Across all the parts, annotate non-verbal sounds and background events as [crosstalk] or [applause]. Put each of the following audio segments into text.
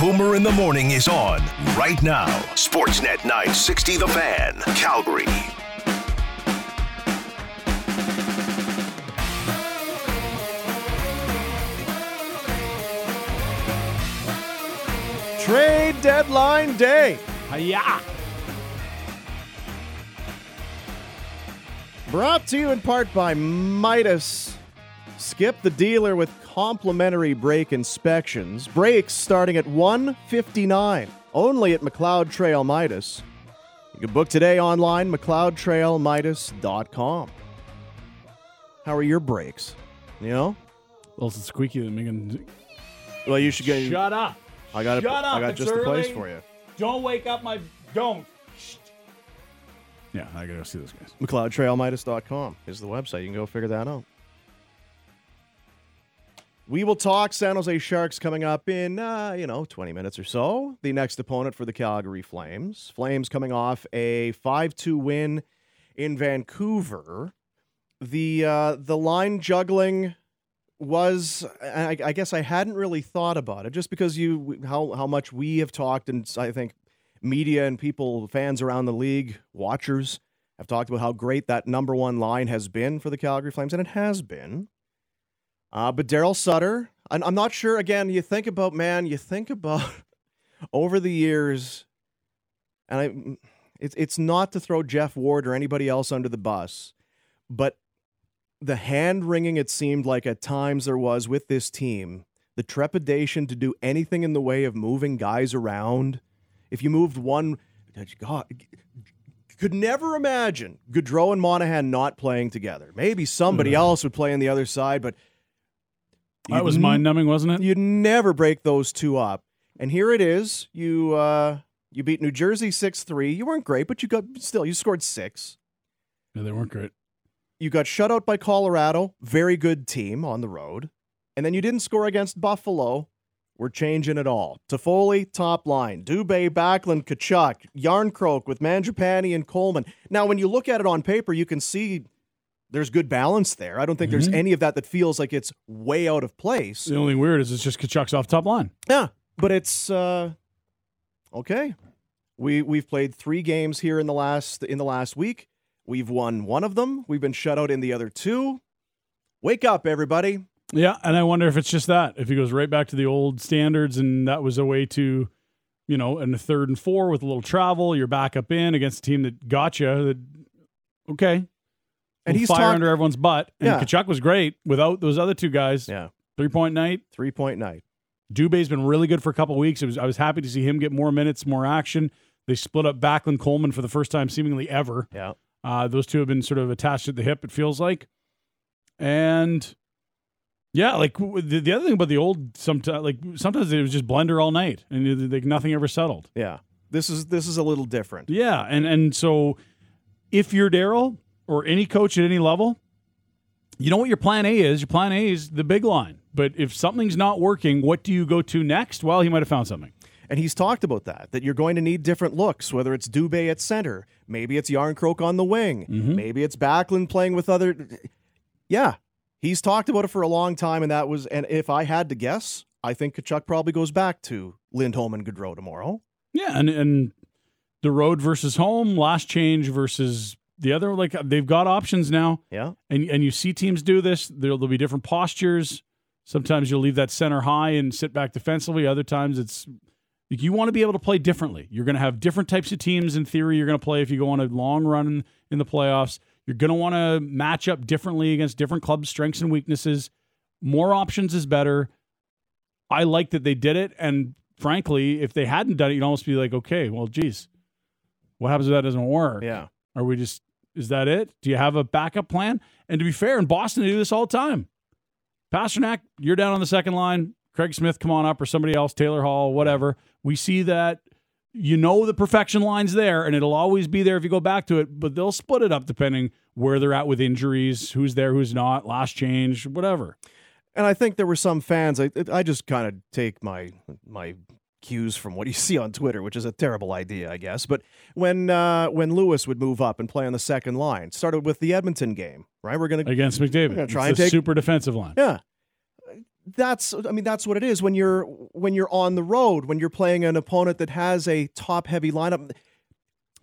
Boomer in the Morning is on right now. Sportsnet 960 The Fan, Calgary. Trade deadline day. Hiya! Brought to you in part by Midas. Skip the dealer with complimentary brake inspections. Brakes starting at 159 only at McLeod Trail Midas. You can book today online, McLeodTrailMidas.com. How are your brakes? You know? Well, it's squeaky that making. Well, you should get. Shut up! I got it. Shut up! I got it's just the place for you. Don't wake up my. Don't. Yeah, I gotta go see those guys. McLeodTrailMidas.com is the website. You can go figure that out. We will talk San Jose Sharks coming up in, uh, you know, 20 minutes or so. The next opponent for the Calgary Flames. Flames coming off a 5 2 win in Vancouver. The, uh, the line juggling was, I, I guess I hadn't really thought about it just because you, how, how much we have talked, and I think media and people, fans around the league, watchers, have talked about how great that number one line has been for the Calgary Flames, and it has been. Uh, but Daryl Sutter, I'm, I'm not sure. Again, you think about man, you think about [laughs] over the years, and I, it's it's not to throw Jeff Ward or anybody else under the bus, but the hand wringing it seemed like at times there was with this team, the trepidation to do anything in the way of moving guys around. If you moved one, God, could never imagine Gaudreau and Monahan not playing together. Maybe somebody else would play on the other side, but That was mind numbing, wasn't it? You'd never break those two up. And here it is. You uh, you beat New Jersey six three. You weren't great, but you got still you scored six. Yeah, they weren't great. You got shut out by Colorado, very good team on the road. And then you didn't score against Buffalo. We're changing it all. Toffoli, top line. Dubé, Backlund, Tkachuk, Jarnkrok with Mangiapane and Coleman. Now, when you look at it on paper, you can see there's good balance there. I don't think there's Mhm. any of that that feels like it's way out of place. The only weird is it's just Tkachuk's off top line. Yeah, but it's uh, okay. We we've played three games here in the last in the last week. We've won one of them. We've been shut out in the other two. Wake up, everybody! Yeah, and I wonder if it's just that. If he goes right back to the old standards and that was a way to, you know, in the third and four with a little travel, you're back up in against a team that got you. That, okay. And he's fire talk- under everyone's butt. And Yeah. Tkachuk was great without those other two guys. Yeah, Three point night. three point night. Dubé's been really good for a couple weeks. It was, I was happy to see him get more minutes, more action. They split up Backlund Coleman for the first time seemingly ever. Yeah, Uh, those two have been sort of attached at the hip, it feels like. And yeah, like the, the other thing about the old, sometimes like sometimes it was just blender all night and like nothing ever settled. yeah. This is this is a little different. Yeah, and and so if you're Daryl or any coach at any level, you know what your plan A is. Your plan A is the big line. But if something's not working, what do you go to next? Well, he might have found something. And he's talked about that, that you're going to need different looks, whether it's Dubé at center, maybe it's Jarnkrok on the wing, Mm-hmm. maybe it's Backlund playing with other. Yeah, he's talked about it for a long time, and that was. And if I had to guess, I think Tkachuk probably goes back to Lindholm and Gaudreau tomorrow. Yeah, and and the road versus home, last change versus the other. Like they've got options now, Yeah, and and you see teams do this. There'll, there'll be different postures. Sometimes you'll leave that center high and sit back defensively. Other times it's like you want to be able to play differently. You're going to have different types of teams in theory. You're going to play if you go on a long run in, in the playoffs. You're going to want to match up differently against different clubs' strengths and weaknesses. More options is better. I like that they did it, and frankly, if they hadn't done it, you'd almost be like, okay, well, geez, what happens if that doesn't work? yeah. Are we just is that it? Do you have a backup plan? And to be fair, in Boston they do this all the time. Pastrnak, you're down on the second line. Craig Smith, come on up, or somebody else, Taylor Hall, whatever. We see that you know the perfection line's there, and it'll always be there if you go back to it, but they'll split it up depending where they're at with injuries, who's there, who's not, last change, whatever. And I think there were some fans. I I just kind of take my my cues from what you see on Twitter, which is a terrible idea, I guess. But when uh, when Lewis would move up and play on the second line, started with the Edmonton game, right? We're gonna Against McDavid. try It's and a take- super defensive line. yeah. that's I mean that's what it is when you're when you're on the road when you're playing an opponent that has a top heavy lineup.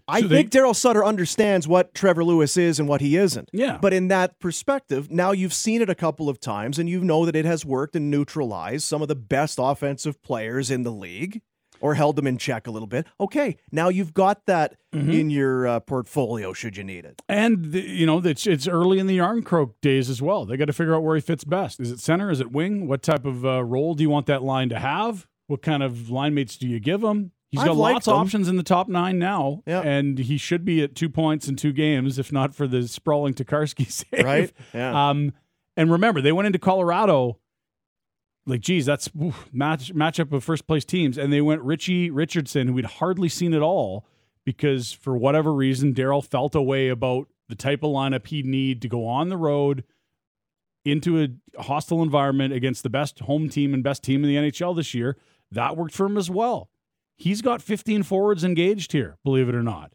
I So think Daryl Sutter understands what Trevor Lewis is and what he isn't. Yeah. But in that perspective, now you've seen it a couple of times and you know that it has worked and neutralized some of the best offensive players in the league or held them in check a little bit. Okay, now you've got that Mm-hmm. in your uh, portfolio should you need it. And the, you know, it's it's early in the Jarnkrok days as well. They got to figure out where he fits best. Is it center? Is it wing? What type of uh, role do you want that line to have? What kind of line mates do you give him? He's I've got lots of options in the top nine now, Yeah. and he should be at two points in two games, if not for the sprawling Tokarski [laughs] save. Right? Yeah. Um, and remember, they went into Colorado. Like, geez, that's oof, match matchup of first place teams, and they went Ritchie Richardson, who we'd hardly seen at all, because for whatever reason, Daryl felt a way about the type of lineup he'd need to go on the road into a hostile environment against the best home team and best team in the NHL this year. That worked for him as well. He's got 15 forwards engaged here, believe it or not.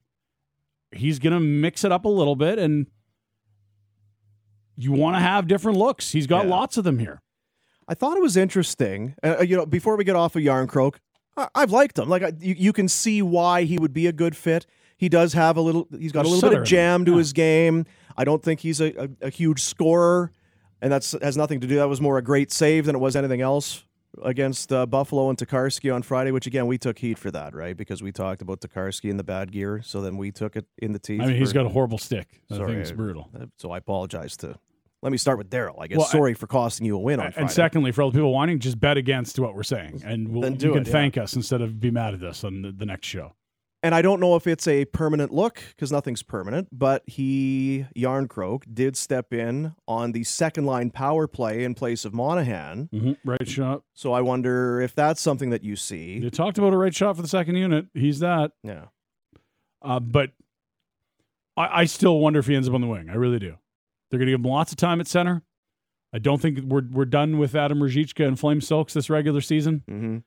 He's going to mix it up a little bit, and you want to have different looks. He's got Yeah. lots of them here. I thought it was interesting. Uh, you know, before we get off of Jarnkrok, I- I've liked him. Like I, you, you can see why he would be a good fit. He does have a little. He's got a little bit of jam to yeah. his game. I don't think he's a, a, a huge scorer, and that's has nothing to do. That was more a great save than it was anything else against uh, Buffalo and Tokarski on Friday. Which again, we took heat for that, right? Because we talked about Tokarski in the bad gear. So then we took it in the teeth. I mean, he's for- got a horrible stick. I Sorry, think it's brutal. So I apologize to. Let me start with Daryl. I guess Well, I- sorry for costing you a win on Friday. And secondly, for all the people whining, just bet against what we're saying, and we'll, you do can yeah. thank us instead of be mad at us on the, the next show. And I don't know if it's a permanent look because nothing's permanent, but he, Jarnkrok, did step in on the second line power play in place of Monahan. Mm-hmm. Right shot. So I wonder if that's something that you see. You talked about a right shot for the second unit. He's that. Yeah. Uh, but I, I still wonder if he ends up on the wing. I really do. They're going to give him lots of time at center. I don't think we're we're done with Adam Ruzicka and Flame Silks this regular season. Mm-hmm.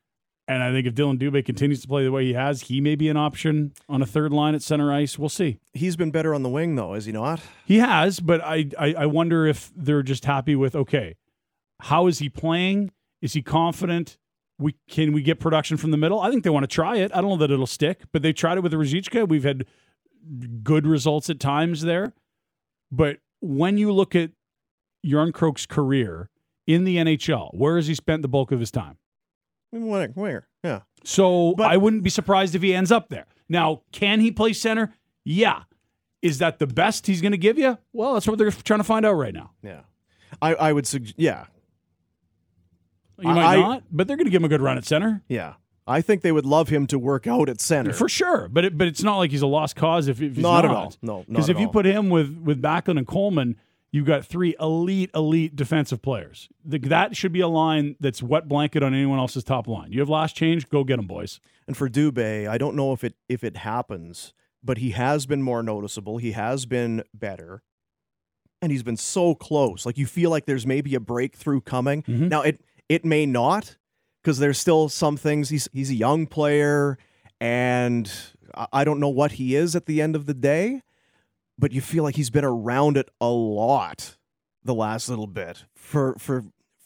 And I think if Dillon Dubé continues to play the way he has, he may be an option on a third line at center ice. We'll see. He's been better on the wing, though, is he not? He has, but I, I I wonder if they're just happy with okay, how is he playing? Is he confident? We can we get production from the middle? I think they want to try it. I don't know that it'll stick, but they tried it with the Ruzicka. We've had good results at times there. But when you look at Jarnkrok's career in the NHL, where has he spent the bulk of his time? Winger, winger. Yeah. So But- I wouldn't be surprised if he ends up there. Now, can he play center? Yeah. Is that the best he's going to give you? Well, that's what they're trying to find out right now. Yeah. I, I would suggest, yeah. You might I- not, but they're going to give him a good run at center Yeah. I think they would love him to work out at center. for sure. But it, but it's not like he's a lost cause if, if he's not, not, at all. No, Because if you put him with with Backlund and Coleman, you've got three elite elite defensive players. The, that should be a line that's wet blanket on anyone else's top line. You have last change, go get them, boys. And for Dubé, I don't know if it if it happens, but he has been more noticeable. He has been better. And he's been so close. Like you feel like there's maybe a breakthrough coming. Mhm. Now it it may not because there's still some things he's he's a young player and I don't know what he is at the end of the day, but you feel like he's been around it a lot the last little bit for for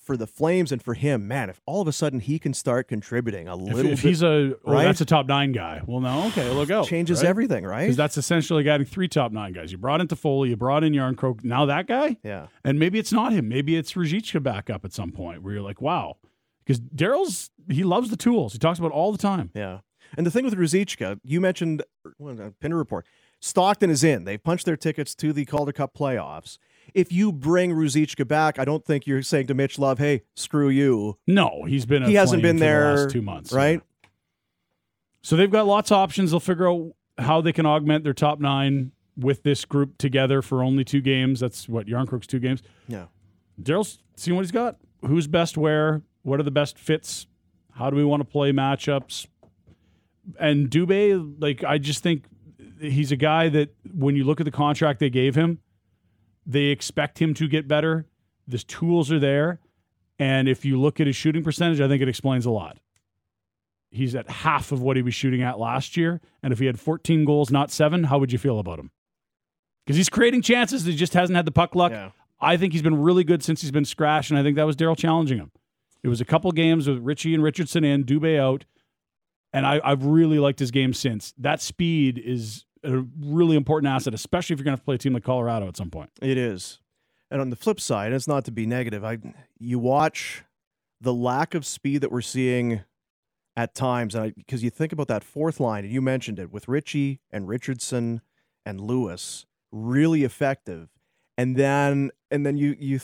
for the Flames and for him, man, if all of a sudden he can start contributing a little if bit he's a oh, right? that's a top nine guy. Well, no, okay, look out. changes right? everything, right? Because that's essentially adding three top nine guys. You brought in Toffoli, you brought in Jarnkrok. Now that guy, yeah. and maybe it's not him. Maybe it's Ruzicka back up at some point where you're like, wow, because Daryl's he loves the tools. He talks about it all the time. Yeah. And the thing with Ruzicka, you mentioned well, Pinder report. Stockton is in. They've punched their tickets to the Calder Cup playoffs. If you bring Ruzicka back, I don't think you're saying to Mitch Love, "Hey, screw you." No, he's been. A He hasn't been the there, last two months, right? yeah. So they've got lots of options. They'll figure out how they can augment their top nine with this group together for only two games. That's what Jarnkrok's two games. Yeah. Daryl's seeing what he's got. Who's best where? What are the best fits? How do we want to play matchups? And Dubé, like I just think he's a guy that when you look at the contract they gave him, they expect him to get better. The tools are there. And if you look at his shooting percentage, I think it explains a lot. He's at half of what he was shooting at last year. And if he had 14 goals, not seven, how would you feel about him? Because he's creating chances. He just hasn't had the puck luck. Yeah. I think he's been really good since he's been scratched, and I think that was Daryl challenging him. It was a couple games with Ritchie and Richardson in, Dubé out, and I, I've really liked his game since. That speed is a really important asset, especially if you're going to play a team like Colorado at some point. It is. And on the flip side, it's not to be negative. I you watch the lack of speed that we're seeing at times, and because you think about that fourth line, and you mentioned it with Ritchie and Richardson and Lewis, really effective, and then and then you you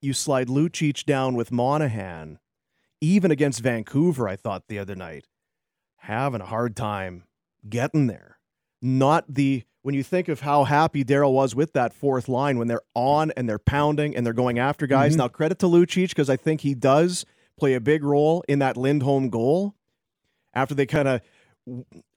you slide Lucic down with Monahan, even against Vancouver. I thought the other night, having a hard time getting there. Not the when you think of how happy Daryl was with that fourth line when they're on and they're pounding and they're going after guys. Mm-hmm. Now, credit to Lucic because I think he does play a big role in that Lindholm goal after they kind of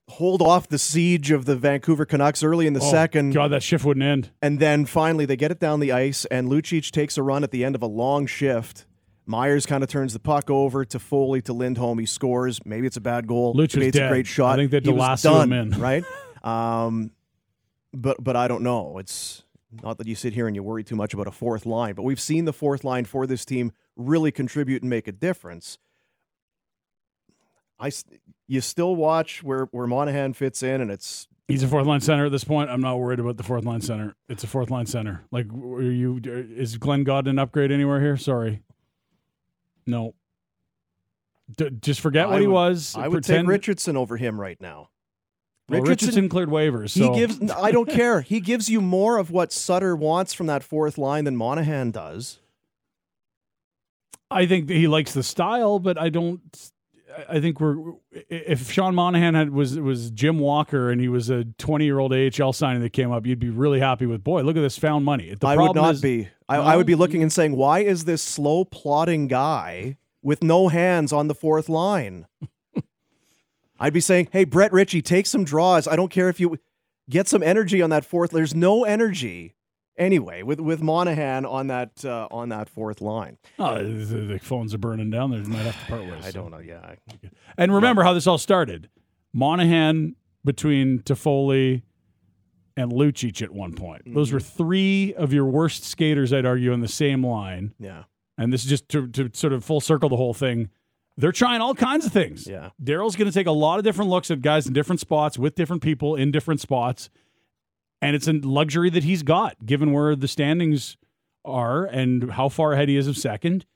hold off the siege of the Vancouver Canucks early in the oh, second. God, that shift wouldn't end. And then finally they get it down the ice, and Lucic takes a run at the end of a long shift. Myers kind of turns the puck over to Foley to Lindholm. He scores. Maybe it's a bad goal. Lucic a great shot. I think they last him in. right? [laughs] Um, but but I don't know. It's not that you sit here and you worry too much about a fourth line, but we've seen the fourth line for this team really contribute and make a difference. I you still watch where where Monahan fits in, and it's he's a fourth line center at this point. I'm not worried about the fourth line center. It's a fourth line center. Like, are you is Glenn Gawdin an upgrade anywhere here? Sorry, no. D- just forget I what would, he was. I would Pretend... take Richardson over him right now. Well, Richardson, Richardson, cleared waivers. So. He gives. I don't care. He gives you more of what Sutter wants from that fourth line than Monahan does. I think he likes the style, but I don't. I think we're if Sean Monahan had was was Jim Walker and he was a 20 year old AHL signing that came up, you'd be really happy with. Boy, look at this found money. The I would not is, be. I, I would be looking and saying, why is this slow plodding guy with no hands on the fourth line? I'd be saying, hey, Brett Ritchie, take some draws. I don't care if you get some energy on that fourth. There's no energy anyway with with Monahan on that uh, on that fourth line. Oh, the, the, phones are burning down. They might have to part ways. I don't know. Yeah. And remember how this all started. Monahan between Toffoli and Lucic at one point. Mm-hmm. Those were three of your worst skaters, I'd argue, in the same line. Yeah. And this is just to, to sort of full circle the whole thing. They're trying all kinds of things. Yeah. Daryl's going to take a lot of different looks at guys in different spots with different people in different spots. And it's a luxury that he's got, given where the standings are and how far ahead he is of second.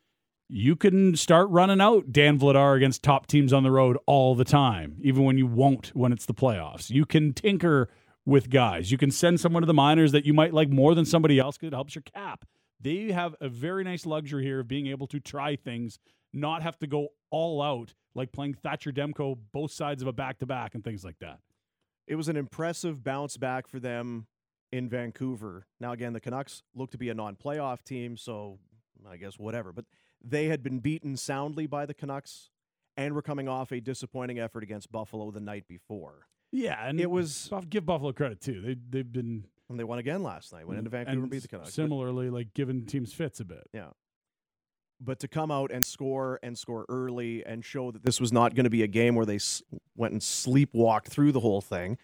You can start running out Dan Vladar against top teams on the road all the time, even when you won't when it's the playoffs. You can tinker with guys. You can send someone to the minors that you might like more than somebody else because it helps your cap. They have a very nice luxury here of being able to try things not have to go all out like playing Thatcher Demko both sides of a back to back and things like that. It was an impressive bounce back for them in Vancouver. Now, again, the Canucks look to be a non playoff team, so I guess whatever. But they had been beaten soundly by the Canucks and were coming off a disappointing effort against Buffalo the night before. Yeah, and it was give Buffalo credit too. They they've been and they won again last night. Went into Vancouver and, and beat the Canucks. Similarly, but, like giving teams fits a bit. Yeah but to come out and score and score early and show that this was not going to be a game where they s- went and sleepwalked through the whole thing.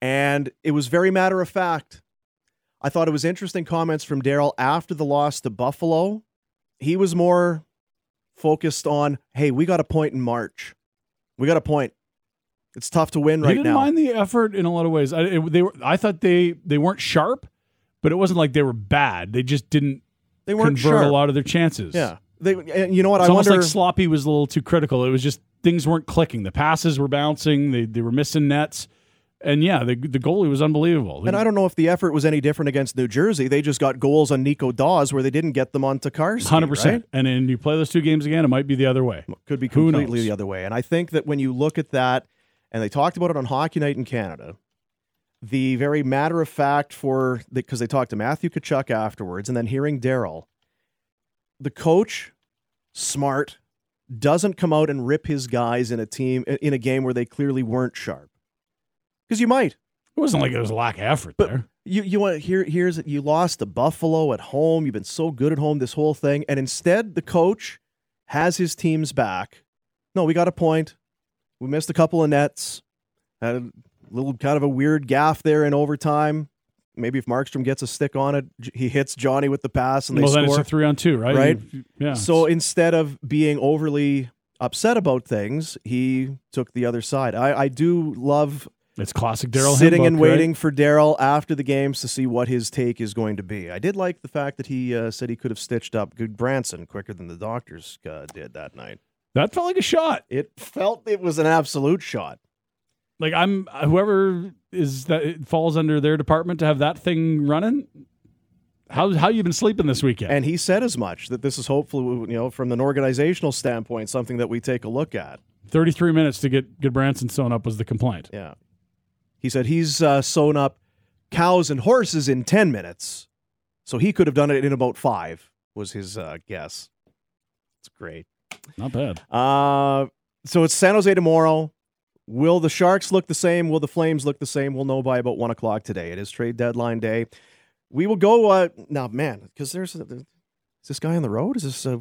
And it was very matter of fact. I thought it was interesting comments from Daryl after the loss to Buffalo. He was more focused on, hey, we got a point in March. We got a point. It's tough to win he right didn't now. mind the effort in a lot of ways. I, it, they were, I thought they they weren't sharp, but it wasn't like they were bad. They just didn't they weren't convert sharp. a lot of their chances. Yeah. They, and you know what? It's I almost wonder. like sloppy was a little too critical. It was just things weren't clicking. The passes were bouncing. They they were missing nets. And yeah, the the goalie was unbelievable. And I don't know if the effort was any different against New Jersey. They just got goals on Nico Daws where they didn't get them on Tokarski. Hundred percent. And then you play those two games again, it might be the other way. Could be completely the other way. And I think that when you look at that, and they talked about it on Hockey Night in Canada, the very matter of fact for because the, they talked to Matthew Tkachuk afterwards, and then hearing Daryl the coach, smart, doesn't come out and rip his guys in a team in a game where they clearly weren't sharp. Because you might. It wasn't like it was a lack of effort but there. You you want here here's you lost to Buffalo at home. You've been so good at home this whole thing, and instead the coach has his teams back. No, we got a point. We missed a couple of nets. Had a little kind of a weird gaff there in overtime. Maybe if Markstrom gets a stick on it, he hits Johnny with the pass and they well, then it's score. a three on two, right? Right. Yeah. So instead of being overly upset about things, he took the other side. I, I do love it's classic Daryl sitting Hembuck, and right? waiting for Daryl after the games to see what his take is going to be. I did like the fact that he uh, said he could have stitched up Gudbranson quicker than the doctors uh, did that night. That felt like a shot. It felt it was an absolute shot. Like I'm whoever is that it falls under their department to have that thing running. How how you been sleeping this weekend? And he said as much that this is hopefully, you know, from an organizational standpoint, something that we take a look at. 33 minutes to get Gudbranson sewn up was the complaint. Yeah. He said he's uh, sewn up cows and horses in 10 minutes. So he could have done it in about five, was his uh, guess. It's great. Not bad. Uh, so it's San Jose tomorrow. Will the Sharks look the same? Will the Flames look the same? We'll know by about one o'clock today. It is trade deadline day. We will go uh, now, man, because there's a, is this guy on the road? Is this uh,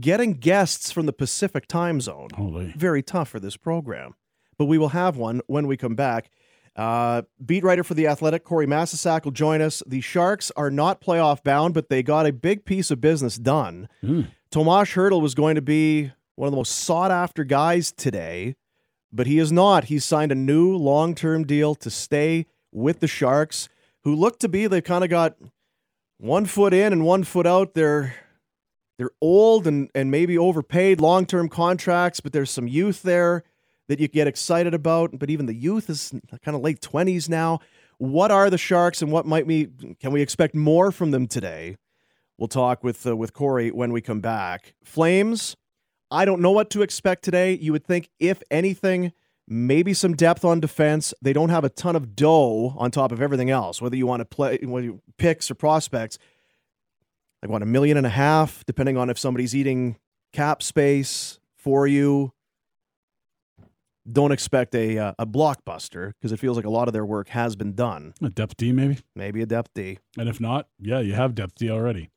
getting guests from the Pacific time zone? Holy. Very tough for this program, but we will have one when we come back. Uh, beat writer for the Athletic, Corey Masisak, will join us. The Sharks are not playoff bound, but they got a big piece of business done. Mm. Tomas Hertl was going to be one of the most sought after guys today, but he is not. He's signed a new long term deal to stay with the Sharks, who look to be they've kind of got one foot in and one foot out. They're they're old and, and maybe overpaid long term contracts, but there's some youth there that you get excited about. But even the youth is kind of late 20s now. What are the Sharks and what might we can we expect more from them today? We'll talk with uh, with Corey when we come back. Flames, I don't know what to expect today. You would think, if anything, maybe some depth on defense. They don't have a ton of dough on top of everything else. Whether you want to play, whether you picks or prospects, like what a million and a half, depending on if somebody's eating cap space for you. Don't expect a uh, a blockbuster because it feels like a lot of their work has been done. A depth D maybe, Maybe a depth D. and if not, yeah, you have depth D already.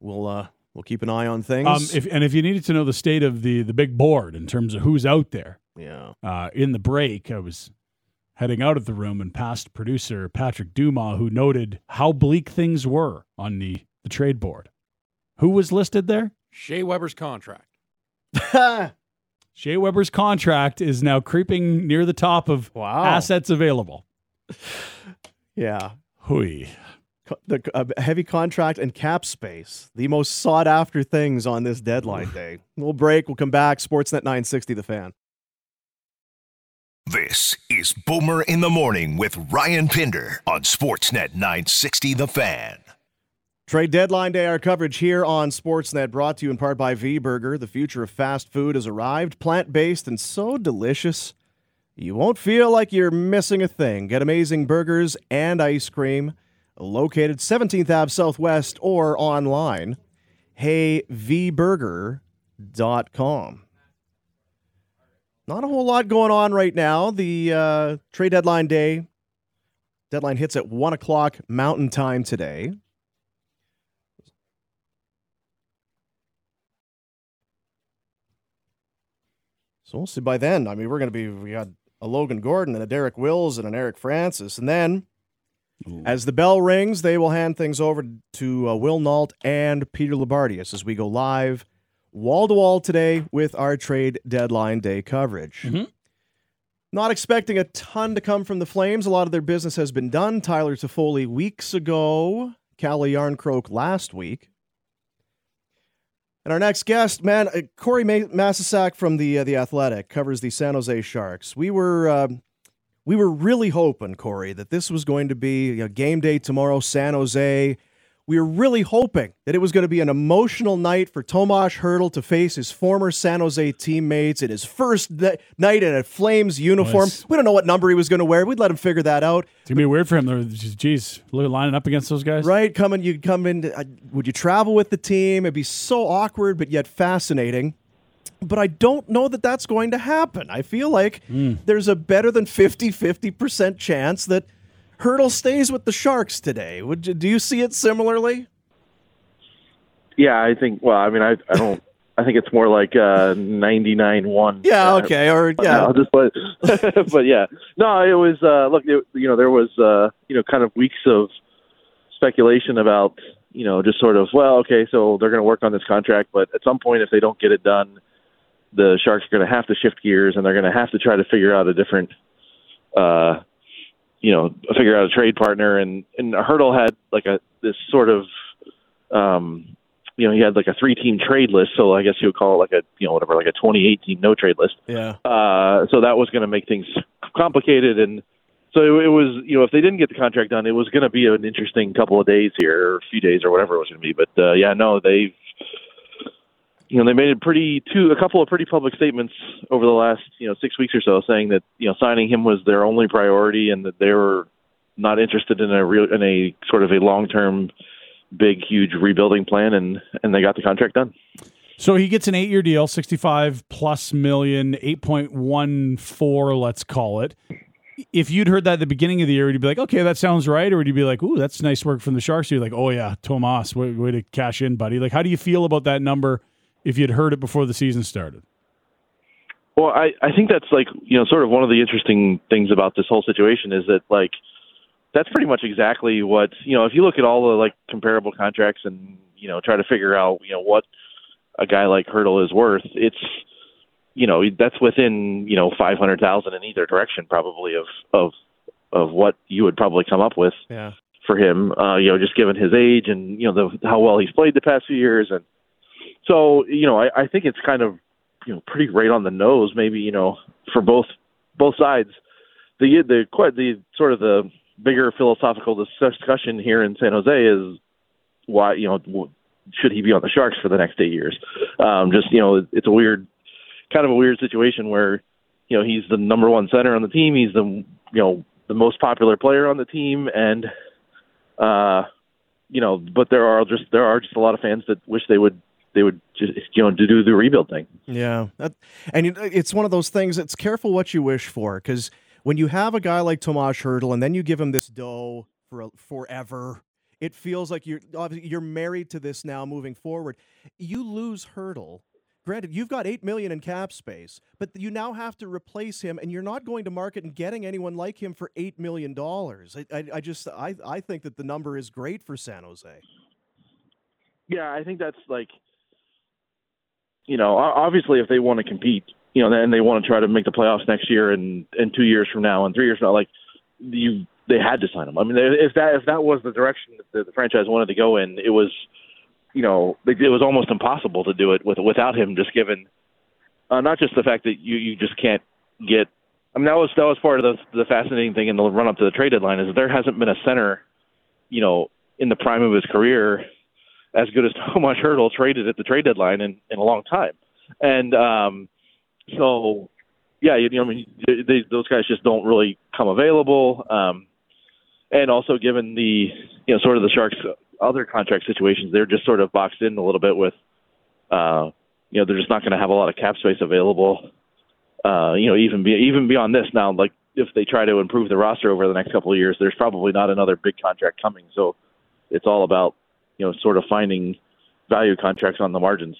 We'll uh, we'll keep an eye on things. Um, if and if you needed to know the state of the the big board in terms of who's out there, yeah. uh, in the break, I was heading out of the room and past producer Patrick Dumas, who noted how bleak things were on the, the trade board. Who was listed there? Shea Weber's contract. [laughs] Shea Weber's contract is now creeping near the top of Wow. assets available. [laughs] Yeah. Hui. Co- The uh, heavy contract and cap space, the most sought after things on this deadline day. [sighs] We'll break. We'll come back. Sportsnet 960, the fan. This is Boomer in the Morning with Ryan Pinder on Sportsnet 960 The Fan. Trade deadline day, our coverage here on Sportsnet, brought to you in part by V Burger. The future of fast food has arrived, plant based and so delicious. You won't feel like you're missing a thing. Get amazing burgers and ice cream located 17th Ave Southwest or online. HeyVBurger.com. Not a whole lot going on right now. The uh, trade deadline day deadline hits at 1 o'clock Mountain Time today. So we'll see by then. I mean, we're going to be, we got a Logan Gordon and a Derek Wills and an Eric Francis. And then as the bell rings, they will hand things over to uh, Will Nault and Peter Loubardias as we go live wall to wall today with our trade deadline day coverage. Mhm. Not expecting a ton to come from the Flames. A lot of their business has been done. Tyler Toffoli weeks ago, Calle Jarnkrok last week. And our next guest, man, uh, Corey Ma- Masisak from the uh, the Athletic covers the San Jose Sharks. We were uh, we were really hoping, Corey, that this was going to be you know, game day tomorrow, San Jose. We were really hoping that it was going to be an emotional night for Tomas Hertl to face his former San Jose teammates in his first ni- night in a Flames uniform. Was- We don't know what number he was going to wear. We'd let him figure that out. It's gonna be weird for him. They're just, geez, look at lining up against those guys. Right, coming, you'd come in. Uh, would you travel with the team? It'd be so awkward, but yet fascinating. But I don't know that that's going to happen. I feel like there's a better than 50 50% chance that Hertl stays with the Sharks today. Would you, do you see it similarly? Yeah, I think. Well, I mean, I I don't I think it's more like uh, 99-1. Yeah, okay, or but yeah, I'll just let. [laughs] but yeah, no, it was. Uh, look, it, you know, there was uh, you know kind of weeks of speculation about you know just sort of well, okay, so they're going to work on this contract, but at some point, if they don't get it done, the Sharks are going to have to shift gears and they're going to have to try to figure out a different. Uh, you know, figure out a trade partner, and and Hertl had like a this sort of, um, you know, he had like a three-team trade list. So I guess you would call it like a, you know, whatever, like a 2018 no trade list. yeah. Uh, so that was going to make things complicated, and so it, it was, you know, if they didn't get the contract done, it was going to be an interesting couple of days here, or a few days, or whatever it was going to be. But uh, yeah, no, they've, you know, they made a pretty two, a couple of pretty public statements over the last, you know, six weeks or so, saying that you know signing him was their only priority, and that they were not interested in a real, in a sort of a long-term, big, huge rebuilding plan, and and they got the contract done. So he gets an eight-year deal, sixty-five plus million, eight point one four, let's call it. If you'd heard that at the beginning of the year, would you be like, okay, that sounds right, or would you be like, ooh, that's nice work from the Sharks? You're like, oh yeah, Tomas, way, way to cash in, buddy. Like, how do you feel about that number if you'd heard it before the season started? Well, I, I think that's like, you know, sort of one of the interesting things about this whole situation is that, like, that's pretty much exactly what, you know, if you look at all the, like, comparable contracts and, you know, try to figure out, you know, what a guy like Hertl is worth, it's, you know, that's within, you know, 500,000 in either direction probably of, of, of what you would probably come up with Yeah. for him, uh, you know, just given his age and, you know, the, how well he's played the past few years. And so, you know, I, I think it's kind of, you know pretty right on the nose maybe you know for both both sides. The the quite the sort of the bigger philosophical discussion here in San Jose is why you know should he be on the Sharks for the next eight years? Um just you know it's a weird kind of a weird situation where you know he's the number one center on the team. He's the you know the most popular player on the team and uh you know but there are just there are just a lot of fans that wish they would they would just you know to do the rebuild thing. Yeah, that, and it's one of those things. It's careful what you wish for because when you have a guy like Tomas Hertl and then you give him this dough for forever, it feels like you're obviously you're married to this now moving forward. You lose Hertl. Granted, you've got eight million in cap space, but you now have to replace him, and you're not going to market and getting anyone like him for eight million dollars. I, I, I just I, I think that the number is great for San Jose. Yeah, I think that's like you know, obviously, if they want to compete, you know, and they want to try to make the playoffs next year and and two years from now and three years from now, like you, they had to sign him. I mean, if that if that was the direction that the franchise wanted to go in, it was, you know, it was almost impossible to do it with without him. Just given, uh, not just the fact that you you just can't get. I mean, that was that was part of the the fascinating thing in the run up to the trade deadline is that there hasn't been a center, you know, in the prime of his career as good as [laughs] Tomas Hertl traded at the trade deadline in, in a long time. And um, so, yeah, you know, I mean, they, those guys just don't really come available. Um, and also, given the you know sort of the Sharks' other contract situations, they're just sort of boxed in a little bit with, uh, you know, they're just not going to have a lot of cap space available. Uh, you know, even be, even beyond this now, like if they try to improve the roster over the next couple of years, there's probably not another big contract coming. So it's all about you know, sort of finding value contracts on the margins.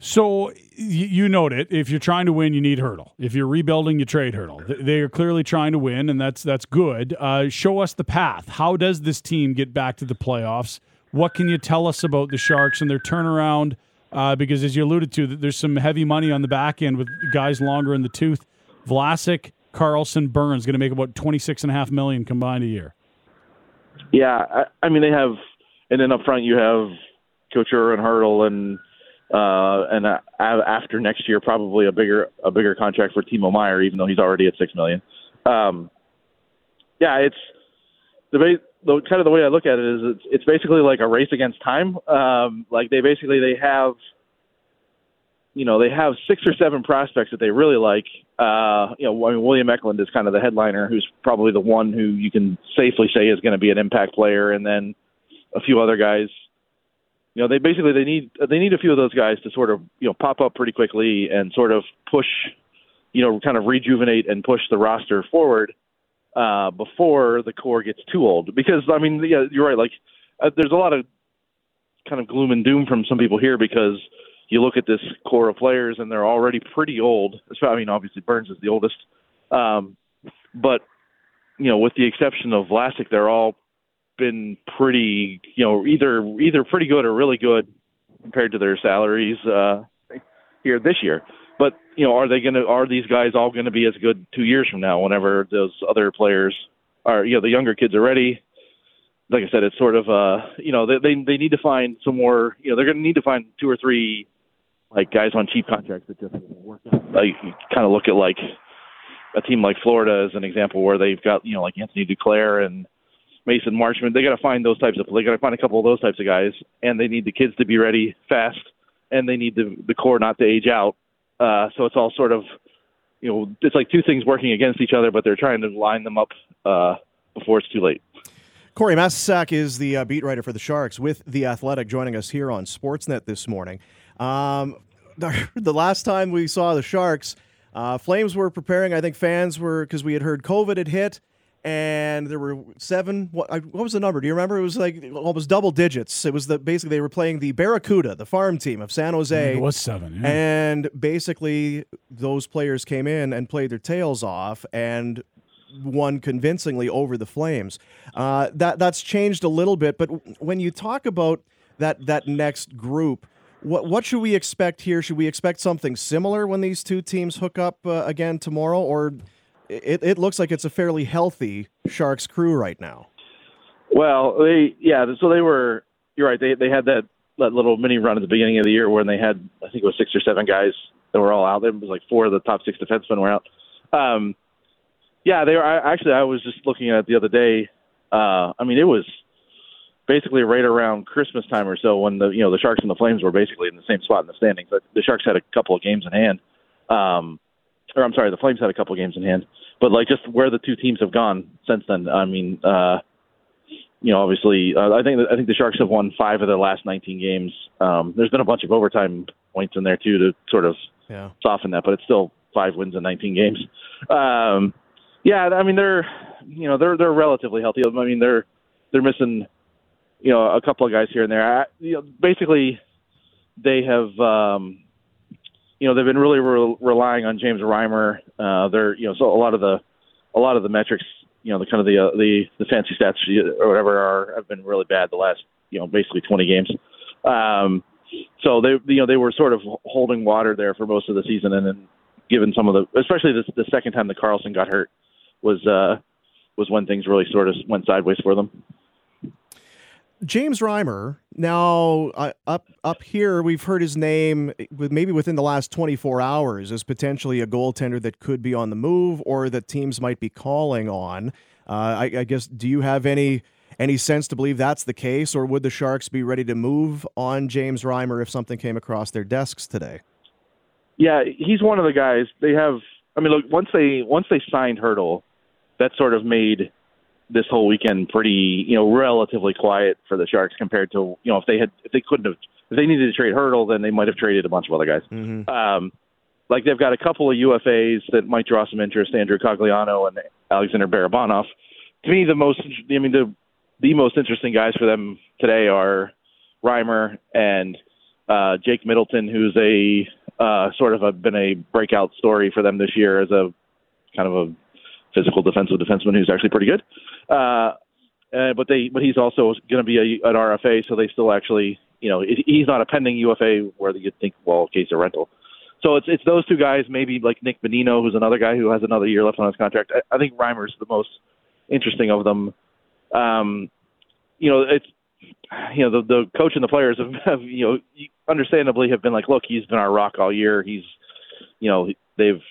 So you note it. If you're trying to win, you need Hertl. If you're rebuilding, you trade Hertl. They are clearly trying to win, and that's that's good. Uh, show us the path. How does this team get back to the playoffs? What can you tell us about the Sharks and their turnaround? Uh, because as you alluded to, there's some heavy money on the back end with guys longer in the tooth. Vlasic, Karlsson, Burns going to make about twenty six and a half million combined a year. Yeah, I, I mean they have and then up front you have Couture and Hertl and uh, and uh, after next year probably a bigger a bigger contract for Timo Meier, even though he's already at six million. Um, yeah, it's the, the kind of the way I look at it is it's, it's basically like a race against time. Um, like they basically they have you know they have six or seven prospects that they really like. Uh, you know, I mean William Eklund is kind of the headliner, who's probably the one who you can safely say is going to be an impact player, and then a few other guys. You know, they basically they need they need a few of those guys to sort of you know pop up pretty quickly and sort of push, you know, kind of rejuvenate and push the roster forward uh, before the core gets too old. Because I mean, yeah, you're right. Like, uh, there's a lot of kind of gloom and doom from some people here because you look at this core of players and they're already pretty old. I mean, obviously Burns is the oldest, um, but you know, with the exception of Vlasic, they're all been pretty, you know, either either pretty good or really good compared to their salaries uh, here this year. But you know, are they going to? Are these guys all going to be as good two years from now? Whenever those other players are, you know, the younger kids are ready. Like I said, it's sort of, uh, you know, they they, they need to find some more. You know, they're going to need to find two or three like guys on cheap contracts that just work. Like kind of look at like a team like Florida as an example where they've got you know like Anthony Duclair and Mason Marchment. They got to find those types of. They got to find a couple of those types of guys, and they need the kids to be ready fast, and they need the the core not to age out. Uh, so it's all sort of, you know, it's like two things working against each other, but they're trying to line them up uh, before it's too late. Corey Masisak is the uh, beat writer for the Sharks with The Athletic, joining us here on Sportsnet this morning. Um, [laughs] the last time we saw the Sharks, uh, Flames were preparing. I think fans were because we had heard COVID had hit, and there were seven. What, what was the number? Do you remember? It was like almost double digits. It was the basically they were playing the Barracuda, the farm team of San Jose. It was seven, yeah. and basically those players came in and played their tails off and won convincingly over the Flames. Uh, that that's changed a little bit, but when you talk about that that next group what what should we expect here? Should we expect something similar when these two teams hook up uh, again tomorrow, or it, it looks like it's a fairly healthy Sharks crew right now? Well, they yeah, so they were. You're right. They they had that that little mini run at the beginning of the year when they had I think it was six or seven guys that were all out. It was like four of the top six defensemen were out. Um, yeah, they were. I, actually, I was just looking at it the other day. Uh, I mean, it was basically right around Christmas time or so when the you know the Sharks and the Flames were basically in the same spot in the standings. The Sharks had a couple of games in hand, um, or I'm sorry, the Flames had a couple of games in hand. But like just where the two teams have gone since then, I mean, uh, you know, obviously, uh, I think I think the Sharks have won five of their last 19 games. Um, there's been a bunch of overtime points in there too to sort of yeah. soften that, but it's still five wins in 19 games. Um, yeah, I mean they're you know they're they're relatively healthy. I mean they're they're missing you know, a couple of guys here and there. I, you know, basically, they have, um, you know, they've been really re- relying on James Reimer. Uh, they're, you know, so a lot of the, a lot of the metrics, you know, the kind of the uh, the the fancy stats or whatever are have been really bad the last, you know, basically 20 games. Um, so they, you know, they were sort of holding water there for most of the season, and then given some of the, especially the, the second time that Karlsson got hurt, was uh, was when things really sort of went sideways for them. James Reimer. Now, uh, up up here, we've heard his name with maybe within the last 24 hours as potentially a goaltender that could be on the move or that teams might be calling on. Uh, I, I, guess. Do you have any any sense to believe that's the case, or would the Sharks be ready to move on James Reimer if something came across their desks today? Yeah, he's one of the guys. They have. I mean, look once they once they signed Hertl, that sort of made this whole weekend pretty, you know, relatively quiet for the Sharks compared to, you know, if they had, if they couldn't have, if they needed to trade Hertl, then they might have traded a bunch of other guys. Mm-hmm. Um, like they've got a couple of UFAs that might draw some interest, Andrew Cogliano and Alexander Barabanov. To me, the most, I mean, the the most interesting guys for them today are Reimer and uh, Jake Middleton, who's a uh, sort of a, been a breakout story for them this year as a kind of a physical defensive defenseman who's actually pretty good. Uh, uh, but they, but he's also going to be a, an RFA, so they still actually, you know, he's not a pending UFA where you'd think, well, case of rental. So it's it's those two guys, maybe like Nick Bonino, who's another guy who has another year left on his contract. I, I think Reimer's the most interesting of them. Um, you know, it's you know the the coach and the players have, have you know understandably have been like, look, he's been our rock all year. He's you know they've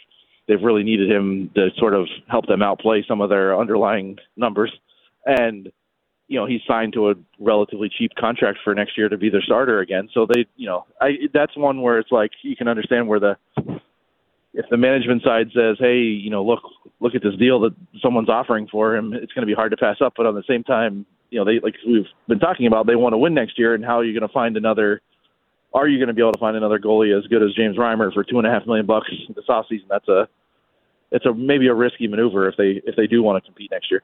they've really needed him to sort of help them outplay some of their underlying numbers. And you know, he's signed to a relatively cheap contract for next year to be their starter again. So they, you know, I that's one where it's like you can understand where the if the management side says, "Hey, you know, look look at this deal that someone's offering for him," it's going to be hard to pass up. But on the same time, you know, they like we've been talking about, they want to win next year, and how are you going to find another are you going to be able to find another goalie as good as James Reimer for two and a half million bucks [laughs] this offseason? That's a it's a maybe a risky maneuver if they if they do want to compete next year.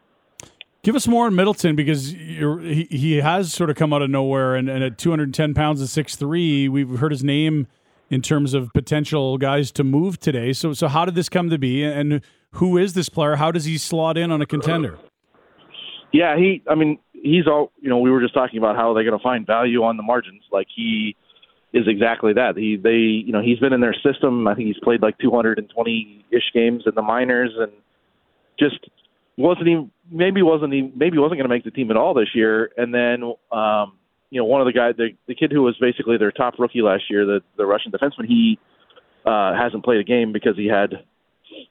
Give us more on Middleton because he, he has sort of come out of nowhere, and, and at 210 pounds and 6'3", we've heard his name in terms of potential guys to move today. So, so how did this come to be, and who is this player? How does he slot in on a contender? Yeah, he. I mean, he's all. You know, we were just talking about how they're going to find value on the margins. Like he is exactly that. He they you know he's been in their system. I think he's played like 220 ish games in the minors and just wasn't even maybe wasn't he maybe wasn't going to make the team at all this year. And then um, you know one of the guys the the kid who was basically their top rookie last year, the the Russian defenseman, he uh, hasn't played a game because he had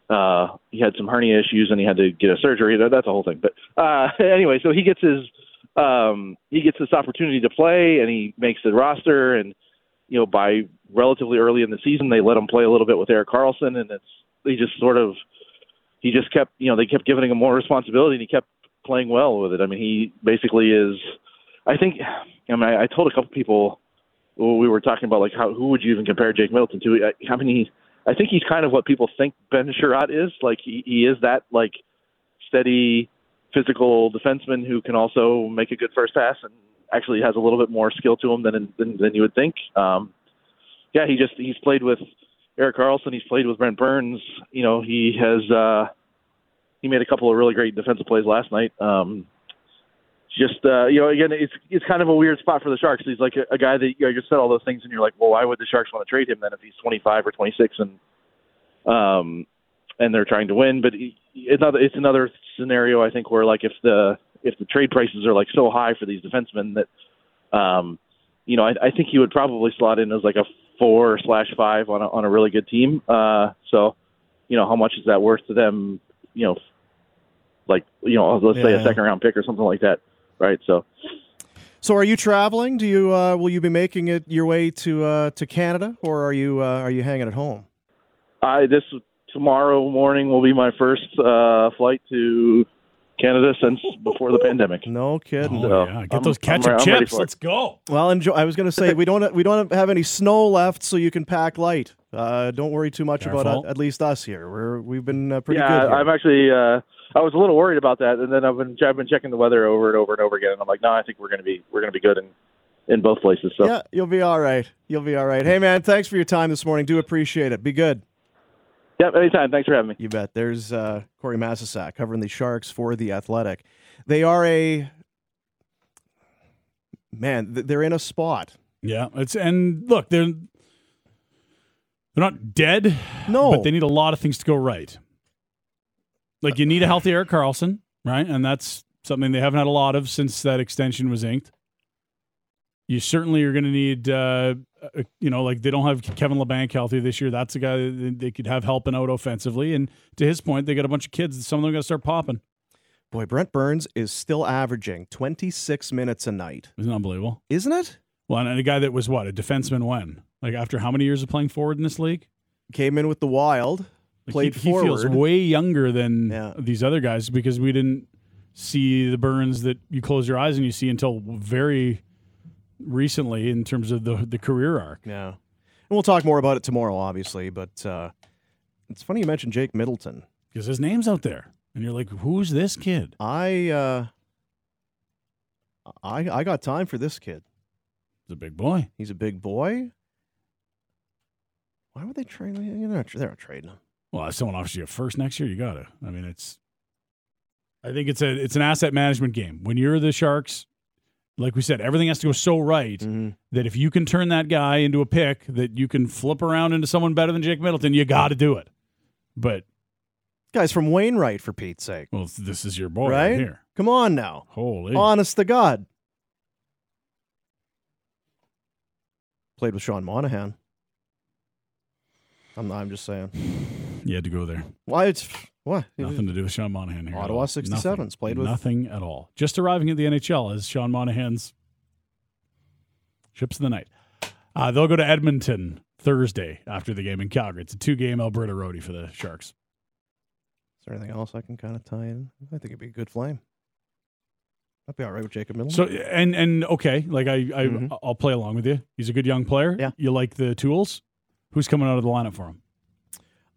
uh, he had some hernia issues and he had to get a surgery. That's a whole thing. But uh, [laughs] anyway, so he gets his um, he gets this opportunity to play and he makes the roster and you know, by relatively early in the season, they let him play a little bit with Erik Karlsson, and it's he just sort of he just kept you know they kept giving him more responsibility, and he kept playing well with it. I mean, he basically is. I think. I mean, I, I told a couple people we were talking about like how who would you even compare Jake Middleton to? Mean, he. I think he's kind of what people think Ben Chiarot is. Like he, he is that like steady, physical defenseman who can also make a good first pass and actually has a little bit more skill to him than than, than you would think. Um, yeah, he just he's played with Erik Karlsson. He's played with Brent Burns. You know, he has uh, he made a couple of really great defensive plays last night. Um, just uh, you know, again, it's it's kind of a weird spot for the Sharks. He's like a, a guy that you know, just said all those things, and you're like, well, why would the Sharks want to trade him then if he's 25 or 26 and um and they're trying to win? But it's another it's another scenario I think where like if the if the trade prices are like so high for these defensemen that, um, you know, I, I think he would probably slot in as like a four slash five on a, on a really good team. Uh, so, you know, how much is that worth to them? You know, like you know, let's yeah. say a second round pick or something like that, right? So. So, are you traveling? Do you uh, will you be making it your way to uh, to Canada, or are you uh, are you hanging at home? I this tomorrow morning will be my first uh, flight to Canada since before the pandemic. No kidding. Oh, yeah. Get I'm, those ketchup I'm, chips. I'm Let's go. Well, enjoy. I was going to say we don't we don't have any snow left, so you can pack light. Uh, don't worry too much Careful. about uh, at least us here. We're we've been uh, pretty yeah, good. Yeah, I'm actually. Uh, I was a little worried about that, and then I've been I've been checking the weather over and over and over again, and I'm like, no, I think we're going to be we're going to be good in in both places. So yeah, you'll be all right. You'll be all right. Hey man, thanks for your time this morning. Do appreciate it. Be good. Yep, anytime. Thanks for having me. You bet. There's uh, Corey Masisak covering the Sharks for the Athletic. They are a man. They're in a spot. Yeah, it's and look, they're they're not dead. No, but they need a lot of things to go right. Like you need a healthy Erik Karlsson, right? And that's something they haven't had a lot of since that extension was inked. You certainly are going to need, uh, uh, you know, like they don't have Kevin Labanc healthy this year. That's a guy they could have helping out offensively. And to his point, they got a bunch of kids. Some of them got to start popping. Boy, Brent Burns is still averaging 26 minutes a night. Isn't unbelievable? Isn't it? Well, and a guy that was what a defenseman when, like after how many years of playing forward in this league? Came in with the Wild, like played he, forward. He feels way younger than yeah. these other guys because we didn't see the Burns that you close your eyes and you see until very recently in terms of the the career arc. Yeah, and we'll talk more about it tomorrow, obviously. But uh, it's funny you mentioned Jake Middleton because his name's out there and you're like, who's this kid? I uh, I I got time for this kid. He's a big boy. He's a big boy. Why would they trade? They're not, they're not trading him. Well, if someone offers you a first next year, you got to. I mean, it's. I think it's a it's an asset management game. When you're the Sharks, like we said, everything has to go so right mm-hmm. that if you can turn that guy into a pick that you can flip around into someone better than Jake Middleton, you got to do it. But Guy's from Wainwright, for Pete's sake. Well, this is your boy right, right here. Come on now. Holy. Honest to God. Played with Sean Monahan. I'm, I'm just saying. [sighs] [laughs] You had to go there. Why? It's what? Nothing to do with Sean Monahan here. Ottawa 67s played with nothing at all. Just arriving at the NHL as Sean Monahan's ships of the night. Uh, they'll go to Edmonton Thursday after the game in Calgary. It's a two-game Alberta roadie for the Sharks Is there anything else I can kind of tie in? I think it'd be a good flame. I'd be all right with Jacob Middleton. So and and okay, like I, I mm-hmm. I'll play along with you. He's a good young player. Yeah, you like the tools. Who's coming out of the lineup for him?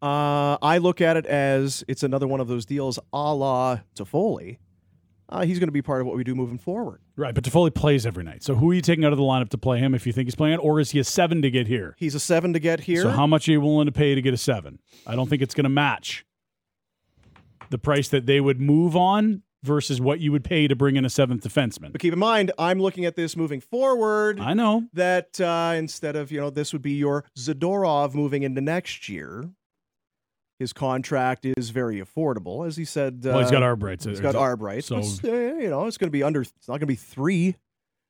Uh, I look at it as it's another one of those deals a la Toffoli. uh, he's going to be part of what we do moving forward. Right, but Toffoli plays every night. So who are you taking out of the lineup to play him if you think he's playing it, or is he a seven to get here? He's a seven to get here. So how much are you willing to pay to get a seven? I don't think it's going to match the price that they would move on versus what you would pay to bring in a seventh defenseman. but keep in mind, I'm looking at this moving forward. I know. that uh, instead of you know this would be your Zadorov moving into next year. His contract is very affordable, as he said. Well, he's got uh, arb rights. He's got arb rights. So uh, you know, it's going to be under. It's not going to be three. It's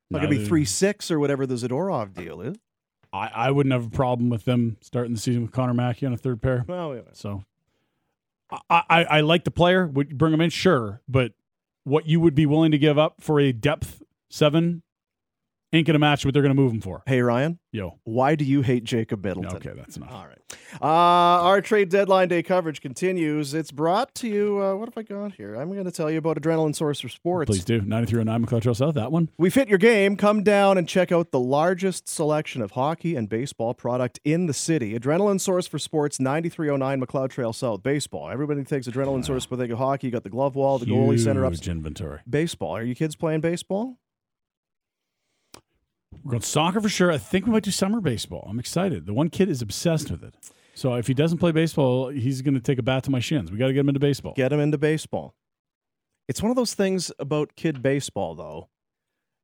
not going to be three six or whatever the Zadorov deal is. I, I wouldn't have a problem with them starting the season with Connor Mackey on a third pair. Well, yeah. So I, I, I like the player. Would you bring him in? Sure. But what you would be willing to give up for a depth seven ain't to match what they're going to move him for. Hey Ryan, Yo. why do you hate Jacob Middleton? Okay, that's enough. All right. Uh, our trade deadline day coverage continues. It's brought to you. Uh, what have I got here? I'm going to tell you about Adrenaline Source for Sports. Please do. 9309 Macleod Trail South. That one. We fit your game. Come down and check out the largest selection of hockey and baseball product in the city. Adrenaline Source for Sports, 9309 Macleod Trail South. Baseball. Everybody thinks Adrenaline Source, but they go hockey. You got the glove wall, the goalie center up. Huge inventory. Baseball. Are you kids playing baseball? We're going soccer for sure. I think we might do summer baseball. I'm excited. The one kid is obsessed with it. So if he doesn't play baseball, he's going to take a bat to my shins. We got to get him into baseball. Get him into baseball. It's one of those things about kid baseball, though.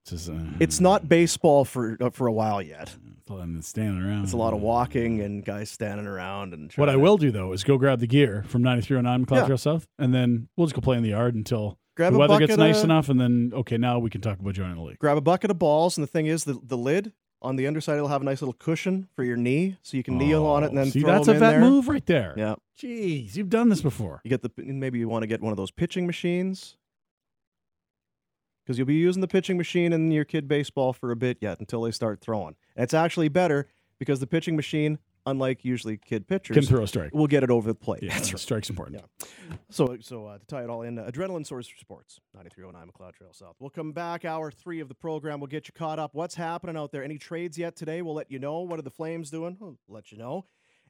It's, just, uh, It's not baseball for uh, for a while yet. it's a lot of standing around. It's a lot of walking and guys standing around and. What I to- will do though is go grab the gear from 9309 Macleod Yeah. Trail South, and then we'll just go play in the yard until grab the a weather bucket gets nice of- enough, and then okay, now we can talk about joining the league. grab a bucket of balls, and the thing is, the, the lid on the underside it'll have a nice little cushion for your knee, so you can kneel on it and then Oh, see throw that's a vet there. move right there. Yeah, Jeez, you've done this before. you get the maybe you want to get one of those pitching machines because you'll be using the pitching machine in your kid baseball for a bit yet until they start throwing. And it's actually better because the pitching machine, unlike usually kid pitchers, Can throw a strike. will get it over the plate. Yeah, That's right. strike's important. Yeah. So, so uh, to tie it all in, uh, Adrenaline Source for Sports, 9309 Macleod Trail South. We'll come back, hour three of the program. We'll get you caught up. What's happening out there? Any trades yet today? We'll let you know. What are the Flames doing? We'll let you know.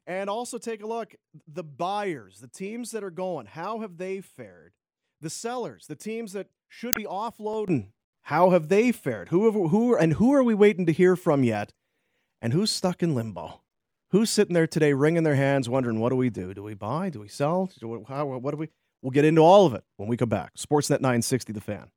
And also take a look. The buyers, the teams that are going, how have they fared? The sellers, the teams that should be offloading, how have they fared? Who, have, who and who are we waiting to hear from yet? And who's stuck in limbo? Who's sitting there today, wringing their hands, wondering, what do we do? Do we buy? Do we sell? Do we, how, what do we? We'll get into all of it when we come back. Sportsnet 960, the fan.